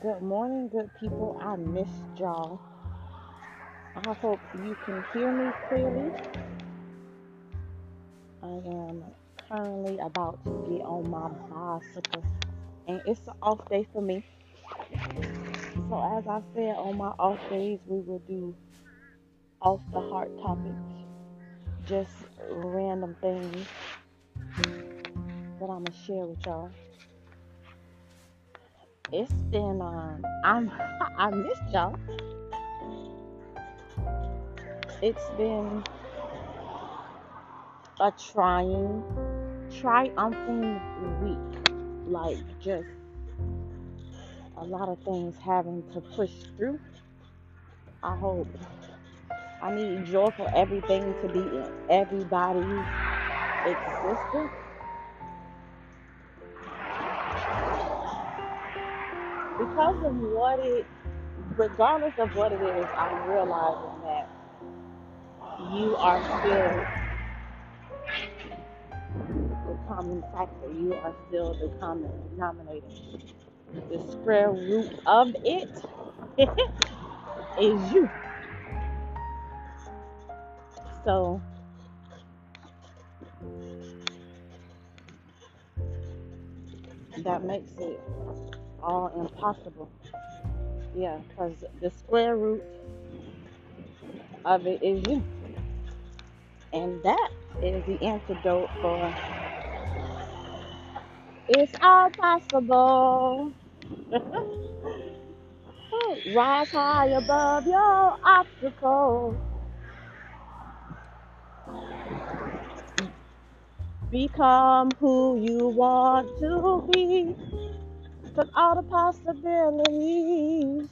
Good morning, good people. I missed y'all. I hope you can hear me clearly. I am currently about to get on my bicycle, and it's an off day for me. So, as I said, on my off days, we will do off the heart topics, just random things that I'm gonna share with y'all. It's been um, I'm I missed y'all. It's been a trying, triumphing week. Like just a lot of things having to push through. I hope I need joy for everything to be in everybody's existence. Because of what it, regardless of what it is, I'm realizing that you are still the common factor. You are still the common denominator. The square root of it is you. So that makes it all impossible. Yeah, because the square root of it is you. And that is the antidote for it's all possible. Rise high above your obstacles. Become who you want to be. Cause all the possibilities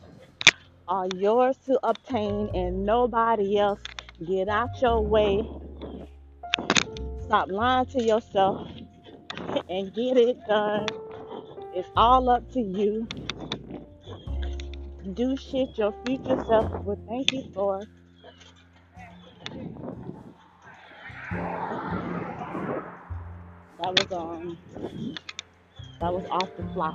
are yours to obtain and nobody else. Get out your way. Stop lying to yourself and get it done. It's all up to you. Do shit your future self will thank you for. That was um that was off the fly.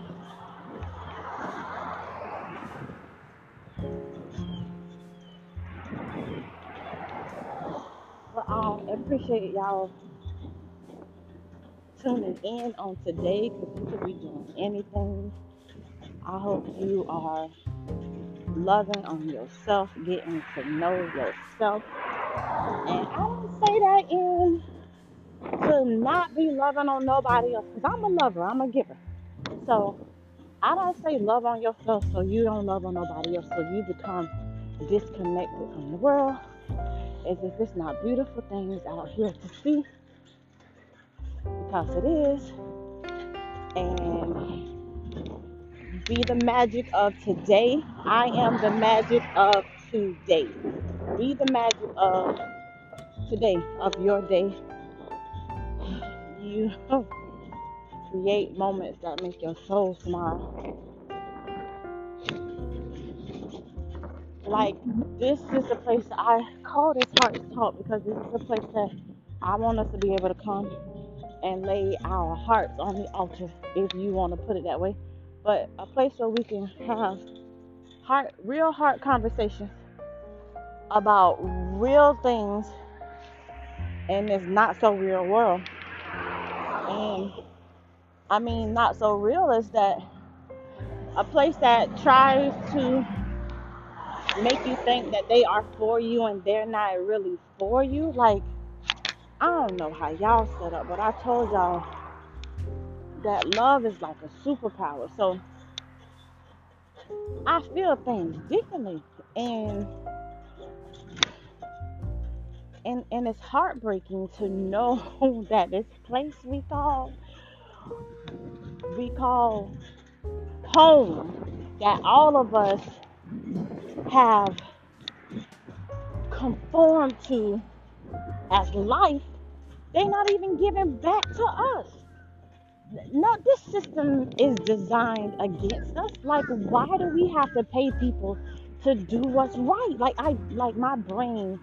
But I appreciate y'all tuning in on today because you could be doing anything. I hope you are loving on yourself, getting to know yourself. And I don't say that in to not be loving on nobody else because I'm a lover, I'm a giver. So I don't say love on yourself so you don't love on nobody else, so you become disconnected from the world as if it's not beautiful things out here to see because it is. And be the magic of today. I am the magic of today. Be the magic of today, of your day. You create moments that make your soul smile. Like this is a place I call this heart talk because this is a place that I want us to be able to come and lay our hearts on the altar, if you want to put it that way. But a place where we can have heart, real heart conversations about real things in this not so real world. And I mean, not so real is that a place that tries to make you think that they are for you and they're not really for you. Like, I don't know how y'all set up, but I told y'all that love is like a superpower. So I feel things differently. And and and it's heartbreaking to know that this place we call we call home that all of us have conformed to as life, they're not even giving back to us. No, this system is designed against us. Like, why do we have to pay people to do what's right? Like, I like my brain.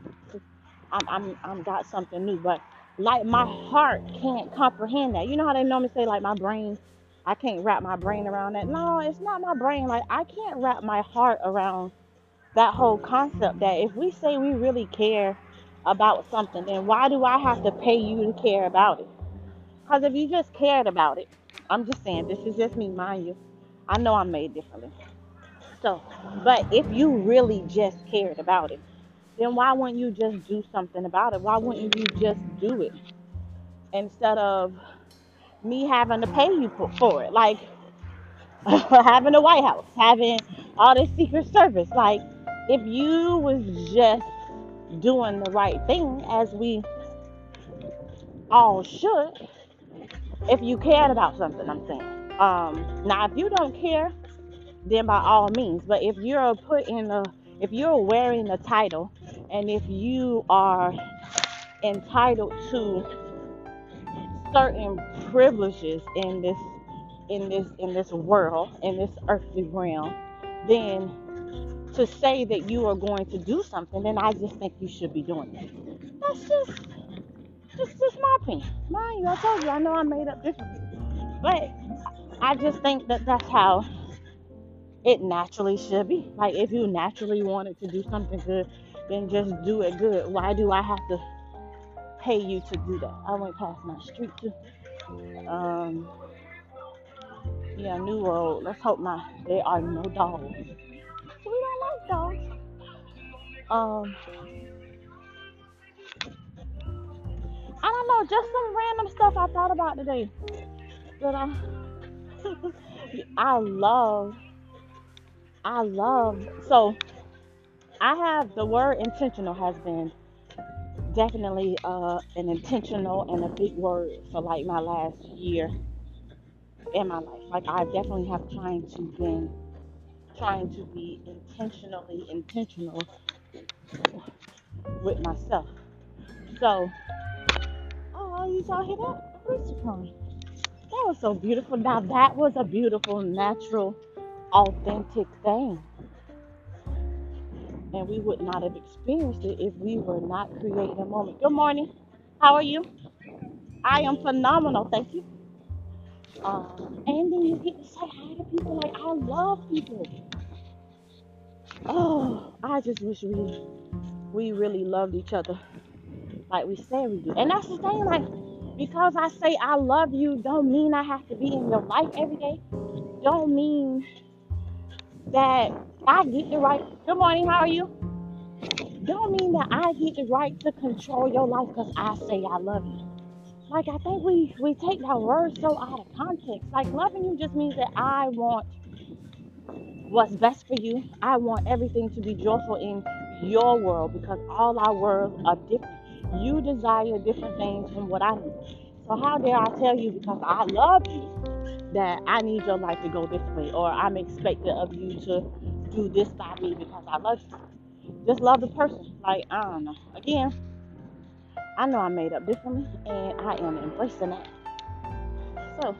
I'm I'm I'm got something new, but like my heart can't comprehend that. You know how they normally say like my brain. I can't wrap my brain around that. No, it's not my brain. Like I can't wrap my heart around that whole concept that if we say we really care about something, then why do I have to pay you to care about it? Because if you just cared about it, I'm just saying, this is just me, mind you. I know I'm made differently. So, but if you really just cared about it, then why wouldn't you just do something about it? Why wouldn't you just do it instead of me having to pay you for, it? Like having the White House, having all this Secret Service. Like, if you was just doing the right thing, as we all should, if you cared about something, I'm saying. Um, now, if you don't care, then by all means. But if you're put in a, if you're wearing a title, and if you are entitled to certain privileges in this, in this, in this world, in this earthly realm, then to say that you are going to do something, then I just think you should be doing it. That's just, just, just my opinion. Mind you, I told you, I know I made up differently, but I just think that that's how it naturally should be. Like if you naturally wanted to do something good, then just do it good. Why do I have to pay you to do that? I went past my street too. Um, yeah, New World. Let's hope not. There are no dogs. Um, I don't know. Just some random stuff I thought about today. That I, I love I love so I have the word intentional has been definitely uh, an intentional and a big word for like my last year in my life. Like I definitely have trying to been trying to be intentionally intentional with myself. So, oh, you saw hear that? Rooster crowing. That was so beautiful. Now that was a beautiful, natural authentic thing. And we would not have experienced it if we were not creating a moment. Good morning. How are you? I am phenomenal. Thank you. Um, and then you get to say hi to people. Like, I love people. Oh, I just wish we we really loved each other like we said we do. And that's the thing, like, because I say I love you, don't mean I have to be in your life every day. Don't mean that I get the right. Good morning, how are you? Don't mean that I get the right to control your life because I say I love you. Like I think we we take that word so out of context. Like loving you just means that I want what's best for you. I want everything to be joyful in your world because all our worlds are different. You desire different things from what I do. So how dare I tell you because I love you that I need your life to go this way, or I'm expected of you to do this by me because I love you. Just love the person. Like, I don't know. Again, I know I'm made up differently, and I am embracing that. So,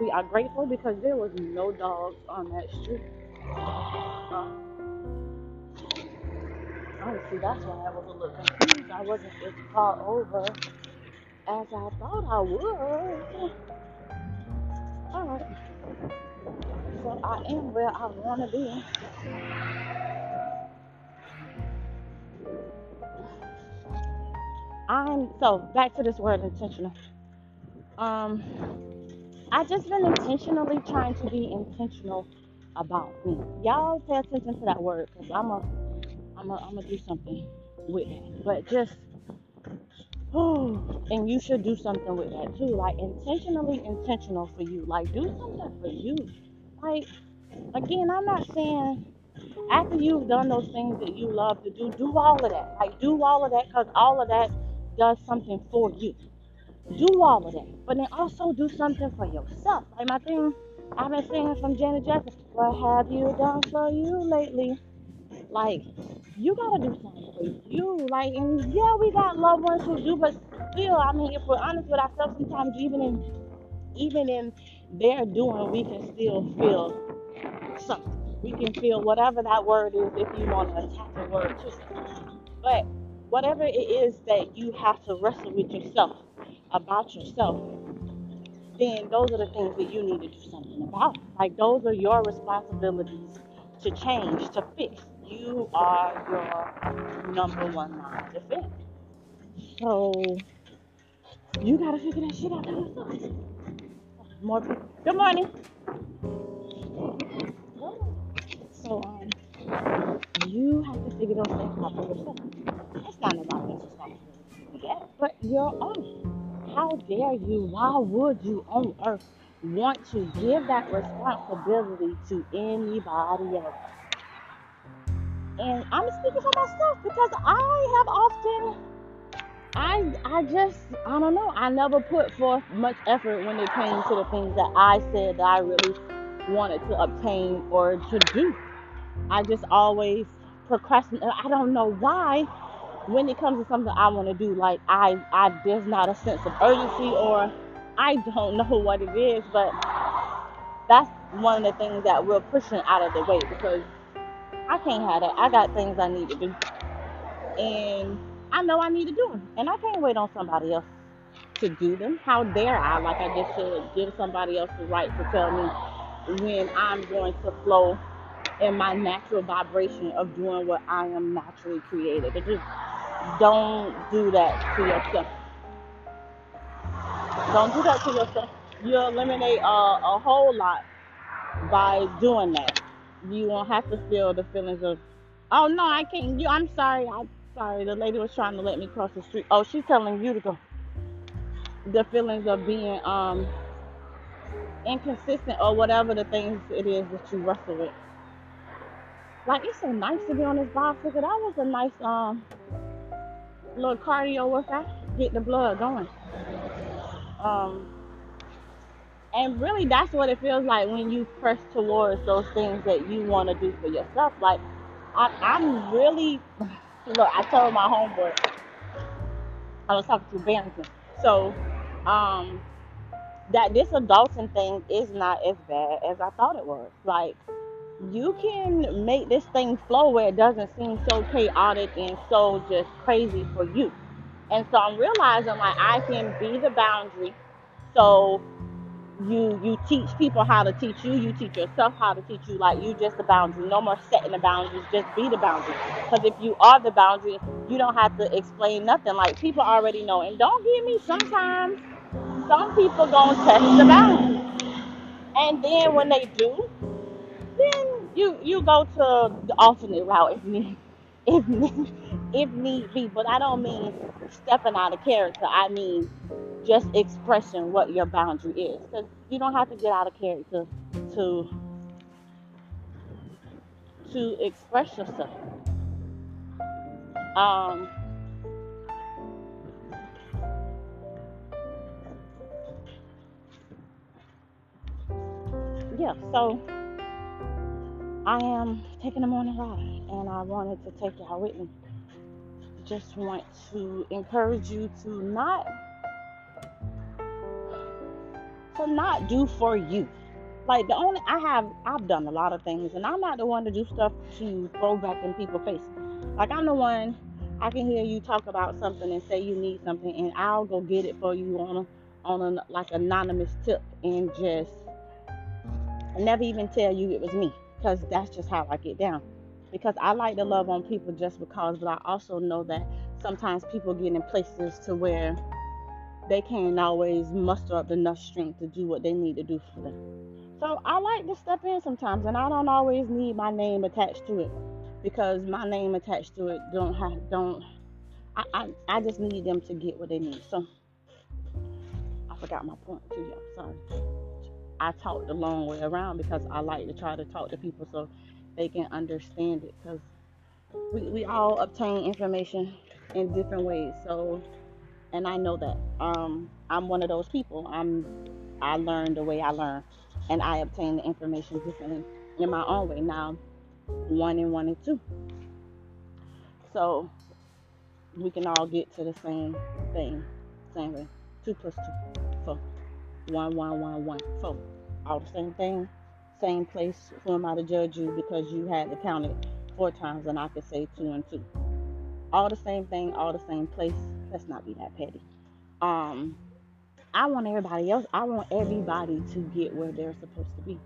we are grateful because there was no dogs on that street. Uh, honestly, that's why I was a little confused. I wasn't as far over as I thought I would. Alright. So I am where I want to be. I'm so back to this word intentional. Um, I just been intentionally trying to be intentional about me. Y'all pay attention to that word because I'm a, I'm a, I'm gonna do something with it. But just Oh, and you should do something with that too. Like intentionally intentional for you. Like do something for you. Like again, I'm not saying after you've done those things that you love to do, do all of that. Like do all of that because all of that does something for you. Do all of that. But then also do something for yourself. Like my thing I've been saying from Janet Jackson, what have you done for you lately? Like, you gotta do something for you. Like, and yeah, we got loved ones who do, but still, I mean, if we're honest with ourselves, sometimes even in even in their doing, we can still feel something. We can feel whatever that word is if you want to attach a word to it. But whatever it is that you have to wrestle with yourself about yourself, then those are the things that you need to do something about. Like those are your responsibilities to change, to fix. You are your number one line of defense. So you gotta figure that shit out for yourself. More people. Good morning. So um, you have to figure those things out for yourself. It's not else's responsibility to but your own. How dare you? Why would you on earth want to give that responsibility to anybody else? And I'm speaking for myself because I have often, I, I just, I don't know, I never put forth much effort when it came to the things that I said that I really wanted to obtain or to do. I just always procrastinate. I don't know why. When it comes to something I want to do, like I, I, there's not a sense of urgency, or I don't know what it is, but that's one of the things that we're pushing out of the way because I can't have that. I got things I need to do, and I know I need to do them, and I can't wait on somebody else to do them. How dare I? Like I just should give somebody else the right to tell me when I'm going to flow in my natural vibration of doing what I am naturally created. But just don't do that to yourself. Don't do that to yourself. You eliminate a, a whole lot by doing that. You won't have to feel the feelings of, oh no, I can't. You, I'm sorry. I'm sorry. The lady was trying to let me cross the street. Oh, she's telling you to go. The feelings of being um inconsistent or whatever the things it is that you wrestle with. Like it's so nice to be on this bicycle. That was a nice um little cardio workout. Get the blood going. Um, and really, that's what it feels like when you press towards those things that you want to do for yourself. Like I, I'm really look. I told my homeboy I was talking to Barrington. So um, that this adulting thing is not as bad as I thought it was. Like you can make this thing flow where it doesn't seem so chaotic and so just crazy for you. And so I'm realizing like I can be the boundary. So you you teach people how to teach you, you teach yourself how to teach you, like you just the boundary. No more setting the boundaries, just be the boundary. Because if you are the boundary, you don't have to explain nothing. Like people already know. And don't get me sometimes some people gonna test the boundary. And then when they do, you you go to the alternate route if need if if need be. But I don't mean stepping out of character. I mean just expressing what your boundary is, because you don't have to get out of character to to express yourself. Um, yeah. So I am taking a morning ride, and I wanted to take y'all with me. Just want to encourage you to not to not do for you. Like the only I have I've done a lot of things and I'm not the one to do stuff to throw back in people's face. Like I'm the one I can hear you talk about something and say you need something and I'll go get it for you on a on a like anonymous tip and just never even tell you it was me because that's just how I get down. Because I like to love on people just because, but I also know that sometimes people get in places to where they can't always muster up enough strength to do what they need to do for them. So I like to step in sometimes, and I don't always need my name attached to it because my name attached to it don't have don't. I I, I just need them to get what they need. So I forgot my point too, y'all. Sorry. I talk the long way around because I like to try to talk to people so they can understand it because we, we all obtain information in different ways. So and I know that. Um, I'm one of those people. I'm I learn the way I learn, and I obtain the information differently in my own way. Now, one and one and two, so we can all get to the same thing, same way. Two plus two. One, one, one, one, four. All the same thing, same place. Who am I to judge you because you had to count it four times and I could say two and two? all the same thing, all the same place. Let's not be that petty. Um, I want everybody else, I want everybody to get where they're supposed to be.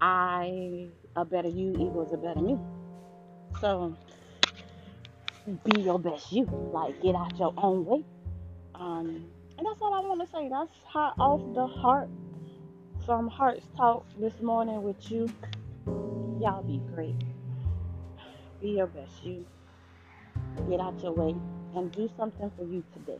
I, a better you equals a better me. So be your best you. Like get out your own way. Um, and that's all I want to say. That's hot off the heart. Some hearts talk this morning with you. Y'all be great. Be your best you. Get out your way and do something for you today.